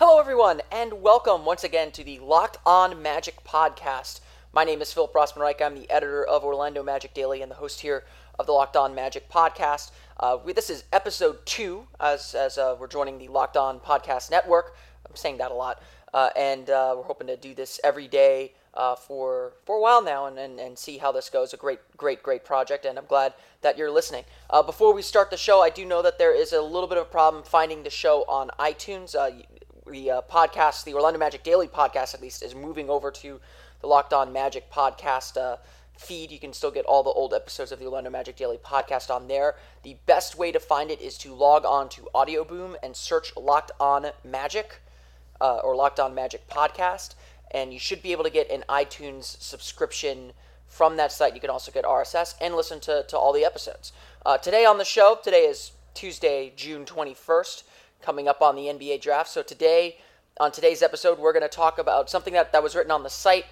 Hello, everyone, and welcome once again to the Locked On Magic podcast. My name is Philip Rossman-Reich. I'm the editor of Orlando Magic Daily and the host here of the Locked On Magic podcast. Uh, we, this is episode two, as, as uh, we're joining the Locked On Podcast Network. I'm saying that a lot. Uh, and uh, we're hoping to do this every day uh, for for a while now and, and, and see how this goes. A great, great, great project, and I'm glad that you're listening. Uh, before we start the show, I do know that there is a little bit of a problem finding the show on iTunes. The uh, podcast, the Orlando Magic Daily podcast, at least, is moving over to the Locked On Magic podcast uh, feed. You can still get all the old episodes of the Orlando Magic Daily podcast on there. The best way to find it is to log on to Audio Boom and search Locked On Magic uh, or Locked On Magic podcast and you should be able to get an iTunes subscription from that site. You can also get RSS and listen to, to all the episodes. Uh, today on the show, today is Tuesday, June 21st, coming up on the NBA draft. So today, on today's episode, we're going to talk about something that, that was written on the site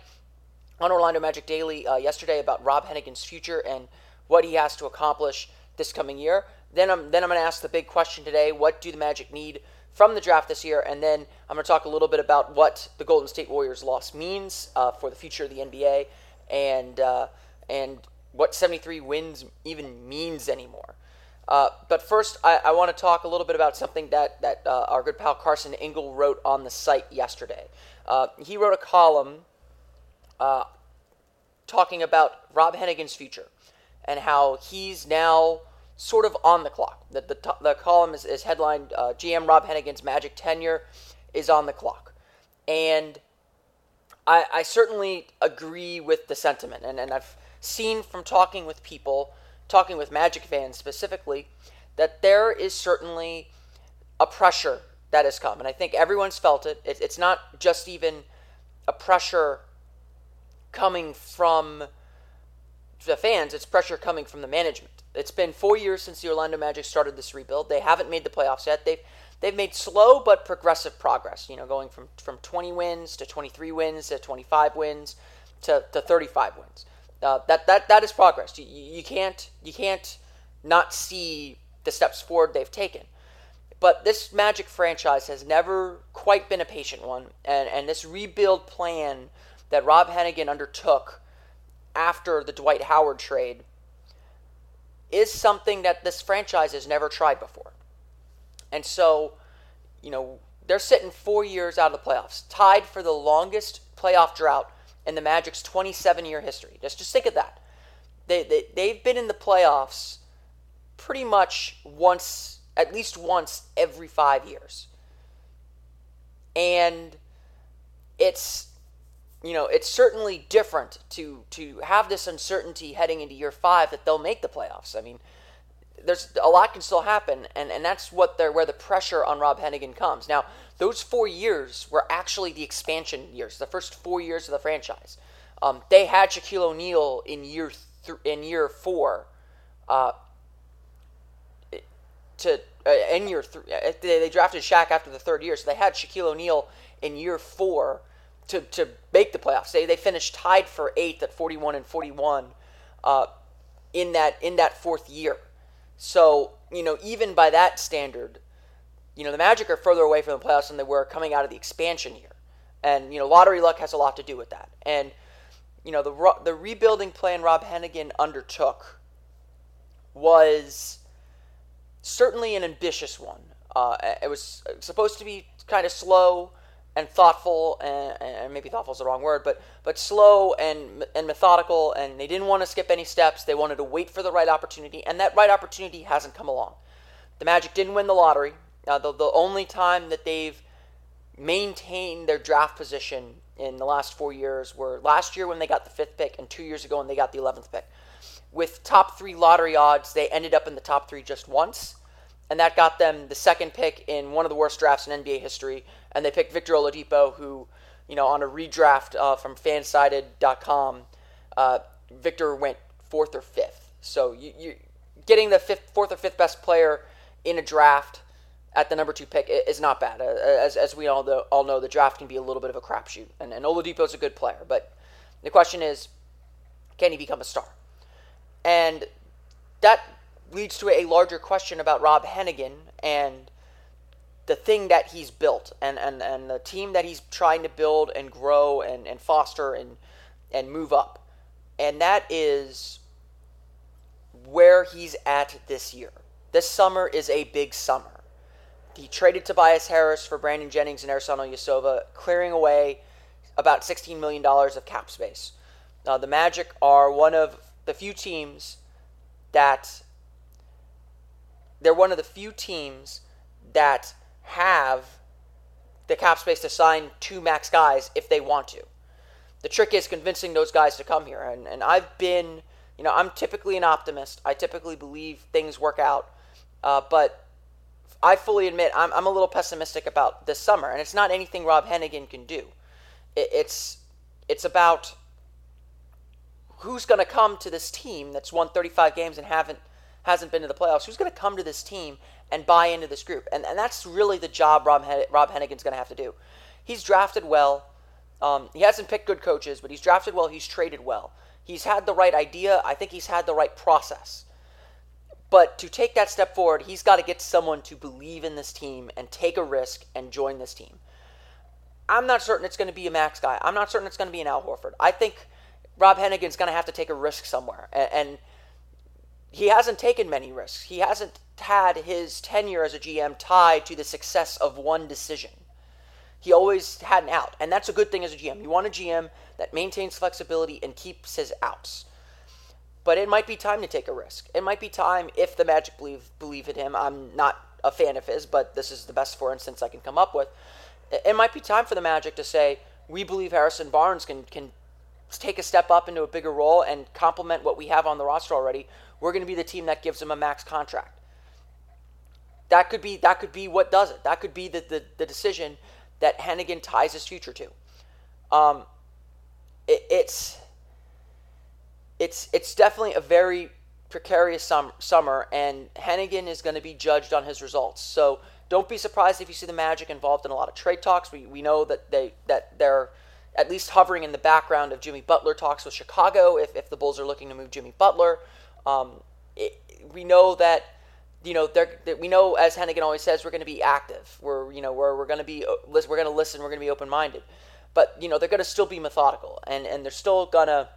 on Orlando Magic Daily uh, yesterday about Rob Hennigan's future and what he has to accomplish this coming year. Then I'm then I'm going to ask the big question today: What do the Magic need from the draft this year, and then I'm going to talk a little bit about what the Golden State Warriors loss means uh, for the future of the NBA, and uh, and what 73 wins even means anymore. Uh, but first, I, I want to talk a little bit about something that that uh, our good pal Carson Engel wrote on the site yesterday. Uh, he wrote a column uh, talking about Rob Hennigan's future and how he's now sort of on the clock. The, the, the column is, is headlined uh, GM Rob Hennigan's Magic tenure is on the clock. And I, I certainly agree with the sentiment. And, and I've seen from talking with people, talking with Magic fans specifically, that there is certainly a pressure that has come. And I think everyone's felt it. it it's not just even a pressure coming from the fans, it's pressure coming from the management. It's been four years since the Orlando Magic started this rebuild. They haven't made the playoffs yet. They've they've made slow but progressive progress. You know, going from from 20 wins to 23 wins to 25 wins to, to 35 wins. Uh, that that that is progress. You, you can't you can't not see the steps forward they've taken. But this Magic franchise has never quite been a patient one, and and this rebuild plan that Rob Hennigan undertook after the Dwight Howard trade is something that this franchise has never tried before. And so, you know, they're sitting four years out of the playoffs, tied for the longest playoff drought in the Magic's 27 year history. Just, just think of that. They, they, they've been in the playoffs pretty much once, at least once every five years. And it's you know, it's certainly different to to have this uncertainty heading into year five that they'll make the playoffs. I mean, there's a lot can still happen, and, and that's what they're where the pressure on Rob Hennigan comes. Now, those four years were actually the expansion years, the first four years of the franchise. Um, they had Shaquille O'Neal in year th- in year four, uh, to uh, in year three. Uh, they, they drafted Shaq after the third year, so they had Shaquille O'Neal in year four to, to make the playoffs. They, they finished tied for eighth at 41 and 41 uh, in that in that fourth year. So you know even by that standard, you know the Magic are further away from the playoffs than they were coming out of the expansion year, and you know lottery luck has a lot to do with that. And you know the the rebuilding plan Rob Hennigan undertook was certainly an ambitious one. Uh, it was supposed to be kind of slow and thoughtful, and, and, maybe thoughtful is the wrong word, but but slow and and methodical, and they didn't want to skip any steps. They wanted to wait for the right opportunity, and that right opportunity hasn't come along. The Magic didn't win the lottery. Uh, the the only time that they've maintained their draft position in the last four years were last year when they got the fifth pick, and two years ago when they got the eleventh pick. With top three lottery odds, they ended up in the top three just once and that got them the second pick in one of the worst drafts in NBA history. And they picked Victor Oladipo, who, you know, on a redraft uh, from Fansided.com, uh, Victor went fourth or fifth. So you, you getting the fifth, fourth or fifth best player in a draft at the number two pick is not bad. Uh, as, as we all know, all know, the draft can be a little bit of a crapshoot, and, and Oladipo's a good player. But the question is, can he become a star? And that leads to a larger question about Rob Hennigan and the thing that he's built and, and, and the team that he's trying to build and grow and, and foster and and move up. And that is where he's at this year. This summer is a big summer. He traded Tobias Harris for Brandon Jennings and Ersan Ilyasova, clearing away about $16 million of cap space. Now, the Magic are one of the few teams that they're one of the few teams that have the cap space to sign two max guys if they want to. The trick is convincing those guys to come here. And, and I've been, you know, I'm typically an optimist. I typically believe things work out. Uh, but I fully admit I'm, I'm a little pessimistic about this summer. And it's not anything Rob Hennigan can do. It, it's, it's about who's going to come to this team that's won 35 games and haven't hasn't been to the playoffs. Who's going to come to this team and buy into this group? And, and that's really the job Rob, Rob Hennigan's going to have to do. He's drafted well. Um, he hasn't picked good coaches, but he's drafted well. He's traded well. He's had the right idea. I think he's had the right process. But to take that step forward, he's got to get someone to believe in this team and take a risk and join this team. I'm not certain it's going to be a Max guy. I'm not certain it's going to be an Al Horford. I think Rob Hennigan's going to have to take a risk somewhere. And, and he hasn't taken many risks. He hasn't had his tenure as a GM tied to the success of one decision. He always had an out, and that's a good thing as a GM. You want a GM that maintains flexibility and keeps his outs. But it might be time to take a risk. It might be time if the Magic believe believe in him. I'm not a fan of his, but this is the best for instance I can come up with. It might be time for the Magic to say, we believe Harrison Barnes can can take a step up into a bigger role and complement what we have on the roster already. We're going to be the team that gives him a max contract. That could be that could be what does it. That could be the, the, the decision that Hennigan ties his future to. Um, it, it's it's it's definitely a very precarious sum, summer, and Hennigan is going to be judged on his results. So don't be surprised if you see the Magic involved in a lot of trade talks. We, we know that they that they're at least hovering in the background of Jimmy Butler talks with Chicago if, if the Bulls are looking to move Jimmy Butler. Um, it, we know that you know that we know as Hennigan always says we're going to be active. We're you know we're, we're going to be uh, we're going to listen. We're going to be open minded, but you know they're going to still be methodical and and they're still going to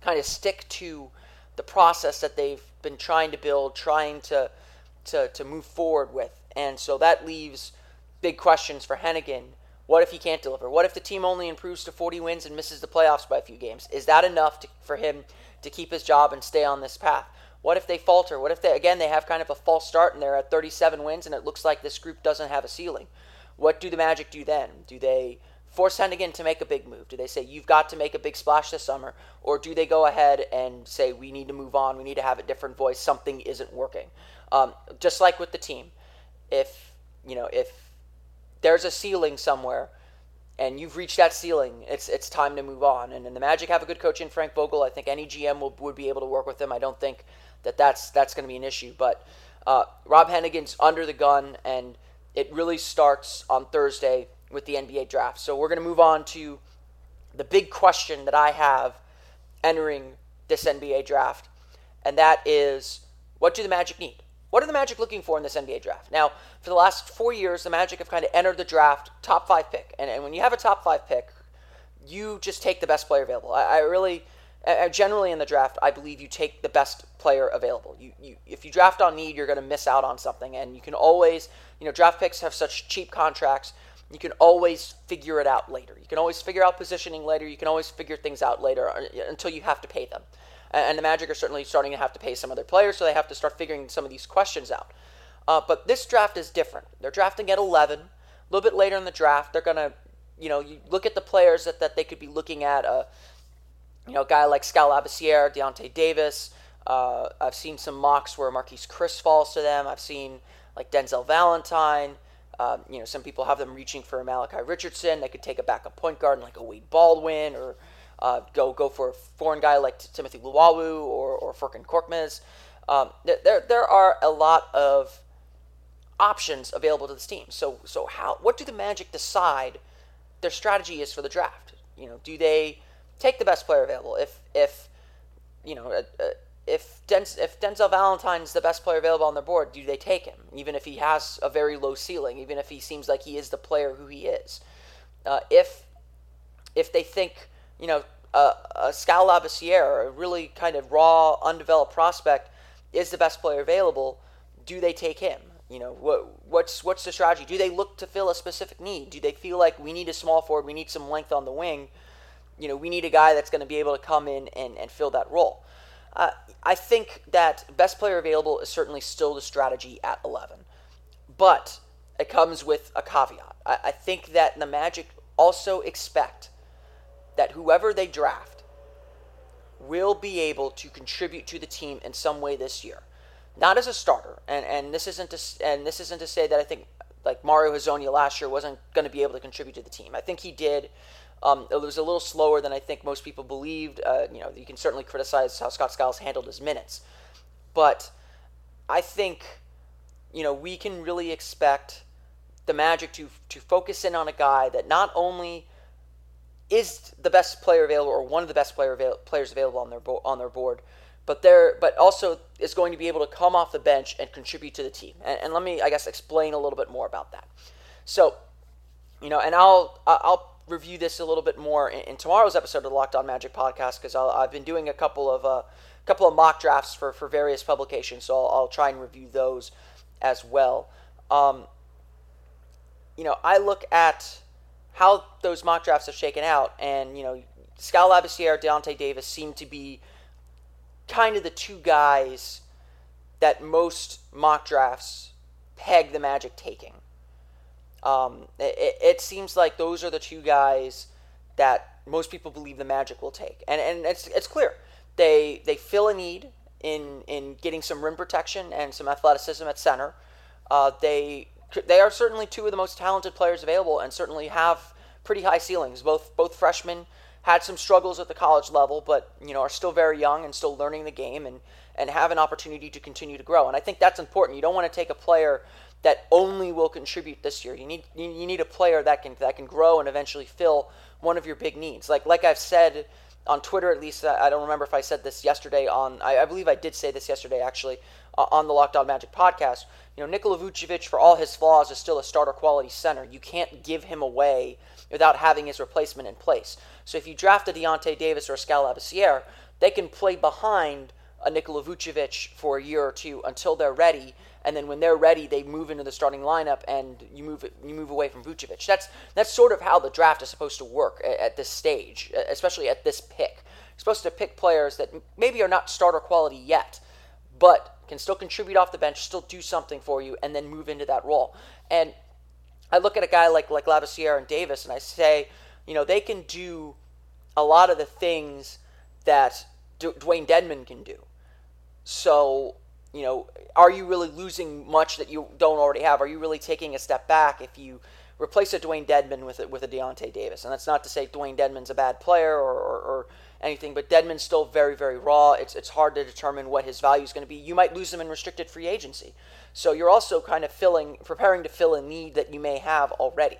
kind of stick to the process that they've been trying to build, trying to to to move forward with, and so that leaves big questions for Hennigan what if he can't deliver? What if the team only improves to 40 wins and misses the playoffs by a few games? Is that enough to, for him to keep his job and stay on this path? What if they falter? What if they again they have kind of a false start and they're at 37 wins and it looks like this group doesn't have a ceiling? What do the Magic do then? Do they force Hennigan to make a big move? Do they say you've got to make a big splash this summer, or do they go ahead and say we need to move on? We need to have a different voice. Something isn't working. Um, just like with the team, if you know if there's a ceiling somewhere and you've reached that ceiling, it's it's time to move on. And, and the Magic have a good coach in Frank Vogel. I think any GM will, would be able to work with him. I don't think that that's that's going to be an issue. But uh, Rob Hennigan's under the gun, and it really starts on Thursday with the NBA draft. So we're going to move on to the big question that I have entering this NBA draft, and that is, what do the Magic need? What are the Magic looking for in this NBA draft? Now, for the last four years, the Magic have kind of entered the draft top five pick. And, and when you have a top five pick, you just take the best player available. I, I really, I, generally in the draft, I believe you take the best player available. You, you, if you draft on need, you're going to miss out on something. And you can always, you know, draft picks have such cheap contracts. You can always figure it out later. You can always figure out positioning later. You can always figure things out later uh, until you have to pay them and the Magic are certainly starting to have to pay some other players, so they have to start figuring some of these questions out. Uh, but this draft is different. They're drafting at 11. A little bit later in the draft, they're going to, you know, you look at the players that, that they could be looking at. Uh, you know, a guy like Skal Labissiere, Deyonta Davis. Uh, I've seen some mocks where Marquese Chriss falls to them. I've seen like Denzel Valentine. Um, you know, some people have them reaching for Malachi Richardson. They could take a backup point guard like a Wade Baldwin or uh, go go for a foreign guy like Timothy Luwawu or or Furkan Korkmaz. Um, there there are a lot of options available to this team. So so how what do the Magic decide their strategy is for the draft? You know, do they take the best player available? If if you know, uh, uh, if if Denzel Valentine's the best player available on their board, do they take him? Even if he has a very low ceiling, even if he seems like he is the player who he is. Uh, if if they think you know a Skal Labissiere, a really kind of raw, undeveloped prospect, is the best player available, do they take him? You know, what, what's what's the strategy? Do they look to fill a specific need? Do they feel like we need a small forward, we need some length on the wing? You know, we need a guy that's going to be able to come in and, and fill that role. Uh, I think that best player available is certainly still the strategy at 11. But it comes with a caveat. I, I think that the Magic also expect that whoever they draft will be able to contribute to the team in some way this year. Not as a starter, and, and this isn't to, and this isn't to say that I think like Mario Hezonja last year wasn't going to be able to contribute to the team. I think he did. Um, it was a little slower than I think most people believed. Uh, you know, you can certainly criticize how Scott Skiles handled his minutes, but I think you know we can really expect the Magic to to focus in on a guy that not only is the best player available or one of the best player avail- players available on their bo- on their board, but there but also is going to be able to come off the bench and contribute to the team. And, and let me I guess explain a little bit more about that. So, you know, and I'll I'll review this a little bit more in, in tomorrow's episode of the Locked On Magic podcast because I've been doing a couple of uh, couple of mock drafts for, for various publications, so I'll, I'll try and review those as well. Um, you know, I look at how those mock drafts have shaken out, and you know, Skal Labissiere, Deyonta Davis seem to be kind of the two guys that most mock drafts peg the Magic taking. Um, it, it, seems like those are the two guys that most people believe the Magic will take, and and it's it's clear they they fill a need in in getting some rim protection and some athleticism at center. Uh, they they are certainly two of the most talented players available, and certainly have pretty high ceilings. Both both freshmen had some struggles at the college level, but you know are still very young and still learning the game and and have an opportunity to continue to grow. And I think that's important. You don't want to take a player that only will contribute this year. You need you need a player that can that can grow and eventually fill one of your big needs. Like like I've said on Twitter, at least I don't remember if I said this yesterday on. I, I believe I did say this yesterday actually on the Locked On Magic podcast. You know, Nikola Vucevic, for all his flaws, is still a starter quality center. You can't give him away without having his replacement in place. So if you draft a Deyonta Davis or a Skal Labissiere, they can play behind a Nikola Vucevic for a year or two until they're ready, and then when they're ready, they move into the starting lineup and you move you move away from Vucevic. That's that's sort of how the draft is supposed to work at, at this stage, especially at this pick. You're supposed to pick players that maybe are not starter quality yet, but can still contribute off the bench, still do something for you, and then move into that role. And I look at a guy like like Labissiere and Davis, and I say, you know, they can do a lot of the things that Dewayne Dedmon can do. So, you know, are you really losing much that you don't already have? Are you really taking a step back if you replace a Dewayne Dedmon with a, with a Deyonta Davis? And that's not to say Dewayne Dedmon's a bad player or, or, or anything, but Dedmon's still very, very raw. It's, it's hard to determine what his value is going to be. You might lose him in restricted free agency. So you're also kind of filling, preparing to fill a need that you may have already.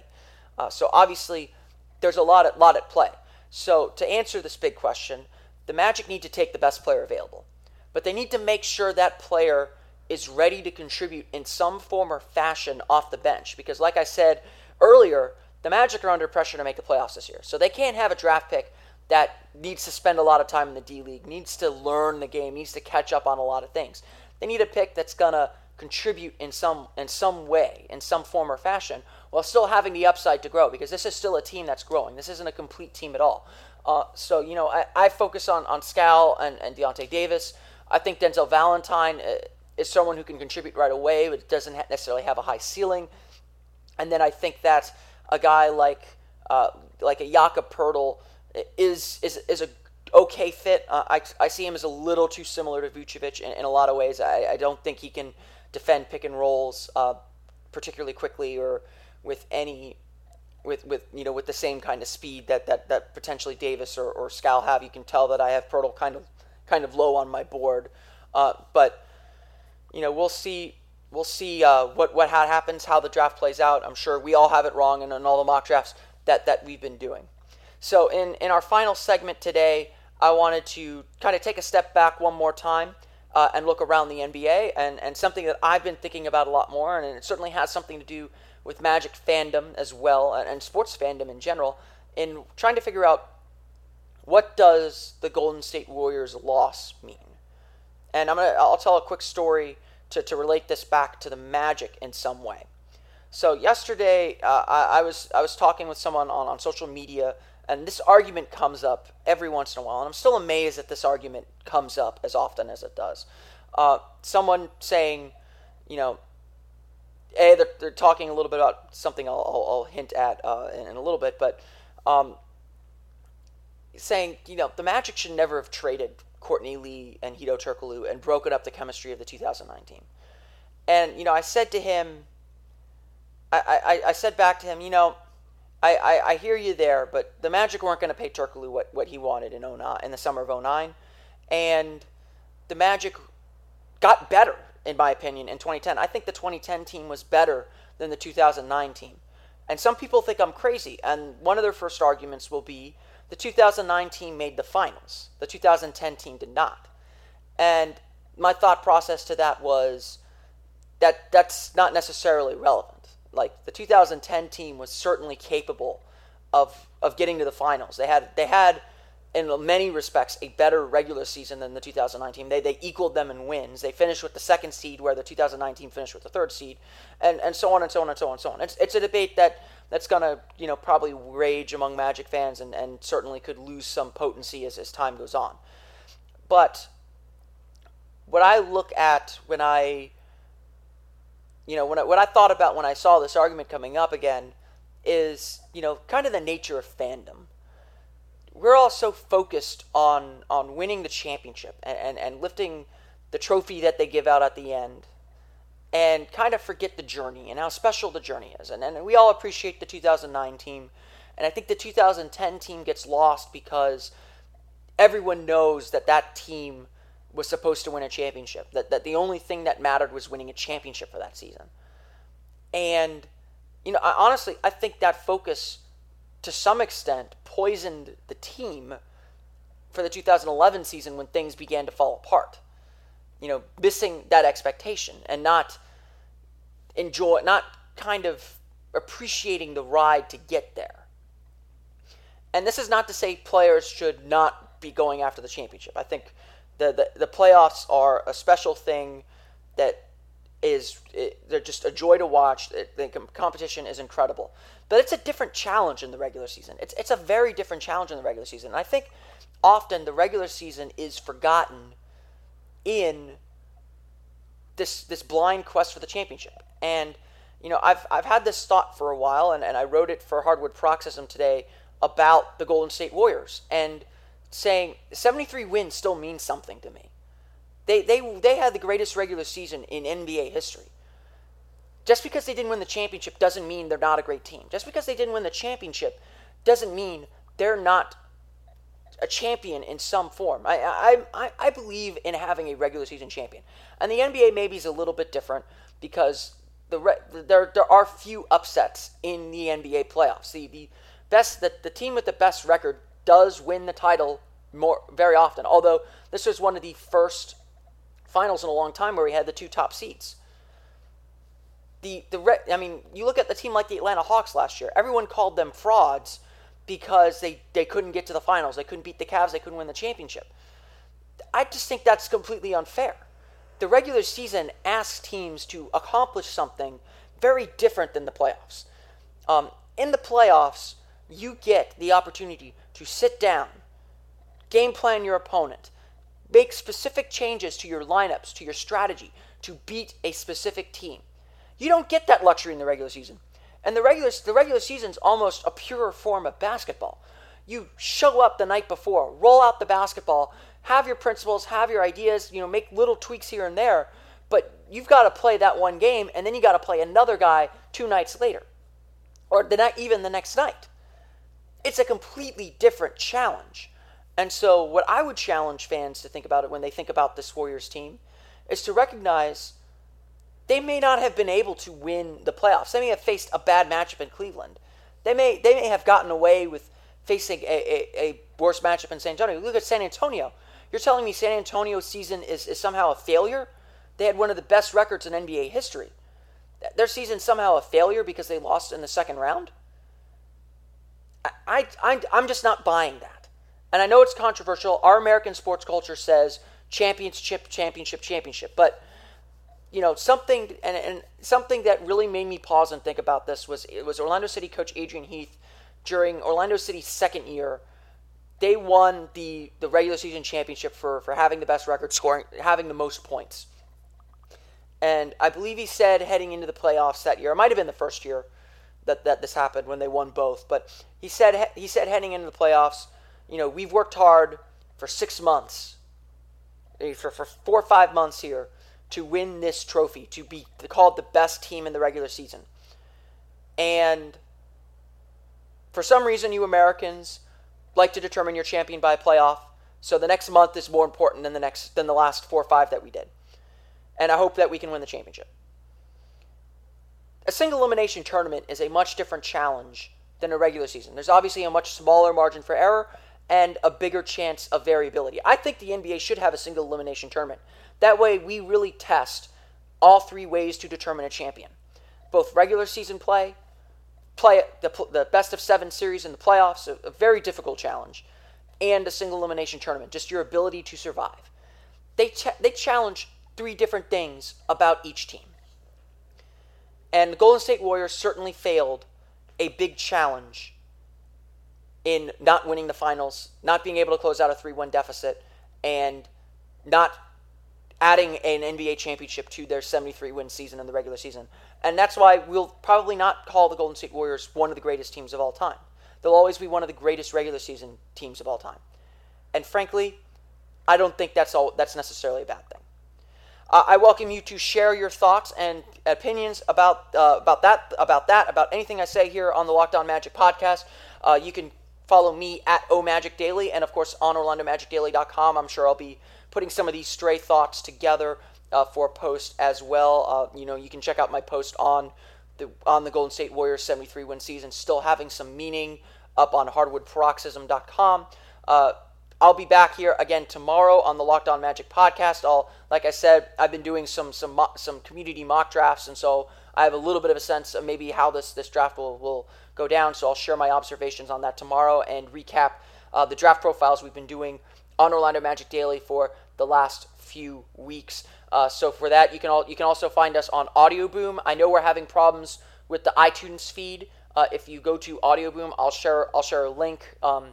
Uh, so obviously, there's a lot at, lot at play. So to answer this big question, the Magic need to take the best player available but they need to make sure that player is ready to contribute in some form or fashion off the bench. Because, like I said earlier, the Magic are under pressure to make the playoffs this year. So they can't have a draft pick that needs to spend a lot of time in the D League, needs to learn the game, needs to catch up on a lot of things. They need a pick that's to contribute in some in some way, in some form or fashion, while still having the upside to grow. Because this is still a team that's growing. This isn't a complete team at all. Uh, so you know, I, I focus on on Skal and, and Deyonta Davis. I think Denzel Valentine uh, is someone who can contribute right away, but doesn't necessarily have a high ceiling. And then I think that a guy like uh, like a Jakob Poeltl is is is a okay fit. Uh, I, I see him as a little too similar to Vucevic in, in a lot of ways. I, I don't think he can defend pick and rolls uh, particularly quickly or with any with with you know with the same kind of speed that that, that potentially Davis or, or Skal have. You can tell that I have Poeltl kind of kind of low on my board. Uh, but you know, we'll see. We'll see uh, what what happens, how the draft plays out. I'm sure we all have it wrong in, in all the mock drafts that that we've been doing. So in in our final segment today, I wanted to kind of take a step back one more time uh, and look around the NBA and, and something that I've been thinking about a lot more, and it certainly has something to do with Magic fandom as well and, and sports fandom in general, in trying to figure out what does the Golden State Warriors loss mean. And I'm gonna I'll tell a quick story to, to relate this back to the Magic in some way. So yesterday, uh, I, I, was I was talking with someone on, on social media, and this argument comes up every once in a while, and I'm still amazed that this argument comes up as often as it does. Uh, someone saying, you know, a they're, they're talking a little bit about something I'll, I'll, I'll hint at uh, in, in, a little bit, but um, saying you know the Magic should never have traded Courtney Lee and Hedo Turkoglu and broken up the chemistry of the 2019. And you know, I said to him, I, I, I said back to him, you know, I, I, I hear you there, but the Magic weren't going to pay Turkoglu what, what he wanted in 09, in the summer of 09. And the Magic got better, in my opinion, in 2010. I think the 2010 team was better than the 2009 team. And some people think I'm crazy. And one of their first arguments will be the 2009 team made the finals, the 2010 team did not. And my thought process to that was that that's not necessarily relevant. Like the 2010 team was certainly capable of of getting to the finals. They had they had in many respects a better regular season than the 2019. They they equaled them in wins. They finished with the second seed where the 2019 finished with the third seed, and and so on and so on and so on and so on. It's it's a debate that that's gonna you know probably rage among Magic fans and and certainly could lose some potency as as time goes on. But what I look at when I you know, when I, what I thought about when I saw this argument coming up again is, you know, kind of the nature of fandom. We're all so focused on on winning the championship and, and, and lifting the trophy that they give out at the end and kind of forget the journey and how special the journey is. And, and we all appreciate the 2009 team. And I think the 2010 team gets lost because everyone knows that that team was supposed to win a championship. That that the only thing that mattered was winning a championship for that season. And you know, I, honestly, I think that focus to some extent poisoned the team for the 2011 season when things began to fall apart. You know, missing that expectation and not enjoy not kind of appreciating the ride to get there. And this is not to say players should not be going after the championship. I think the, the, the playoffs are a special thing that is it, they're just a joy to watch. It, the competition is incredible, but it's a different challenge in the regular season. It's it's a very different challenge in the regular season. And I think often the regular season is forgotten in this this blind quest for the championship. And you know, I've I've had this thought for a while, and, and I wrote it for Hardwood Paroxysm today about the Golden State Warriors and saying 73 wins still means something to me. They, they, they had the greatest regular season in NBA history. Just because they didn't win the championship doesn't mean they're not a great team. Just because they didn't win the championship doesn't mean they're not a champion in some form. I, I, I believe in having a regular season champion. And the NBA maybe is a little bit different because the there, there are few upsets in the NBA playoffs. The, the best the, the team with the best record does win the title more very often. Although this was one of the first finals in a long time where we had the two top seeds. The the I mean, you look at the team like the Atlanta Hawks last year. Everyone called them frauds because they they couldn't get to the finals. They couldn't beat the Cavs. They couldn't win the championship. I just think that's completely unfair. The regular season asks teams to accomplish something very different than the playoffs. Um, in the playoffs, you get the opportunity to sit down, game plan your opponent, make specific changes to your lineups, to your strategy to beat a specific team. You don't get that luxury in the regular season. And the regular the regular season's almost a purer form of basketball. You show up the night before, roll out the basketball, have your principles, have your ideas, you know, make little tweaks here and there, but you've got to play that one game and then you got to play another guy two nights later or the even the next night it's a completely different challenge. And so, what I would challenge fans to think about it when they think about this Warriors team is to recognize they may not have been able to win the playoffs. They may have faced a bad matchup in Cleveland. They may they may have gotten away with facing a, a, a worse matchup in San Antonio. Look at San Antonio. You're telling me San Antonio's season is, is somehow a failure? They had one of the best records in NBA history. Their season somehow a failure because they lost in the second round? I, I, I'm just not buying that. And I know it's controversial. Our American sports culture says championship, championship, championship. But you know something and, and something that really made me pause and think about this was it was Orlando City coach Adrian Heath during Orlando City's second year. They won the the regular season championship for for having the best record, scoring, having the most points. And I believe he said heading into the playoffs that year, it might have been the first year that, that this happened when they won both, but he said he said heading into the playoffs, you know, we've worked hard for six months, eh, for, for four or five months here to win this trophy, to be called the best team in the regular season. And for some reason, you Americans like to determine your champion by a playoff. So the next month is more important than the next than the last four or five that we did. And I hope that we can win the championship. A single elimination tournament is a much different challenge than a regular season. There's obviously a much smaller margin for error and a bigger chance of variability. I think the NBA should have a single elimination tournament. That way, we really test all three ways to determine a champion both regular season play, play the, the best of seven series in the playoffs, a, a very difficult challenge, and a single elimination tournament, just your ability to survive. They, ch- they challenge three different things about each team. And the Golden State Warriors certainly failed a big challenge in not winning the finals, not being able to close out a 3 1 deficit, and not adding an NBA championship to their 73 win season in the regular season. And that's why we'll probably not call the Golden State Warriors one of the greatest teams of all time. They'll always be one of the greatest regular season teams of all time. And frankly, I don't think that's all that's necessarily a bad thing. Uh, I welcome you to share your thoughts and opinions about uh, about that about that about anything I say here on the Locked On Magic podcast. Uh, you can follow me at OMagicDaily Daily and of course on OrlandoMagicDaily.com. I'm sure I'll be putting some of these stray thoughts together uh, for post as well. Uh, you know, you can check out my post on the on the Golden State Warriors 73 win season, still having some meaning up on hardwoodparoxysm.com. I'll be back here again tomorrow on the Locked On Magic podcast. I'll, like I said, I've been doing some some some community mock drafts, and so I have a little bit of a sense of maybe how this this draft will will go down. So I'll share my observations on that tomorrow and recap uh, the draft profiles we've been doing on Orlando Magic Daily for the last few weeks. Uh, so for that, you can all, you can also find us on Audio Boom. I know we're having problems with the iTunes feed. Uh, if you go to Audio Boom, I'll share I'll share a link. Um,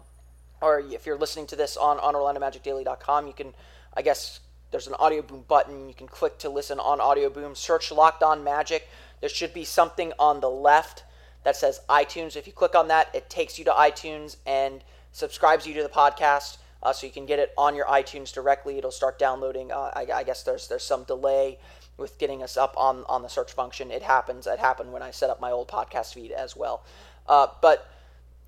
or if you're listening to this on on OrlandoMagicDaily.com, you can I guess there's an Audio Boom button. You can click to listen on Audio Boom. Search Locked On Magic. There should be something on the left that says iTunes. If you click on that, it takes you to iTunes and subscribes you to the podcast uh, so you can get it on your iTunes directly. It'll start downloading. Uh, I, I, guess there's there's some delay with getting us up on on the search function. It happens. It happened when I set up my old podcast feed as well. Uh, but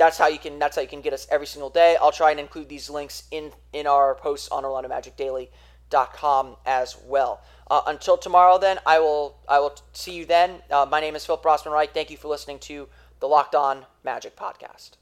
that's how you can that's how you can get us every single day. I'll try and include these links in in our posts on OrlandoMagicDaily.com as well. Uh, until tomorrow, then I will I will see you then. Uh, my name is Phil Rossman-Reich. Thank you for listening to the Locked On Magic podcast.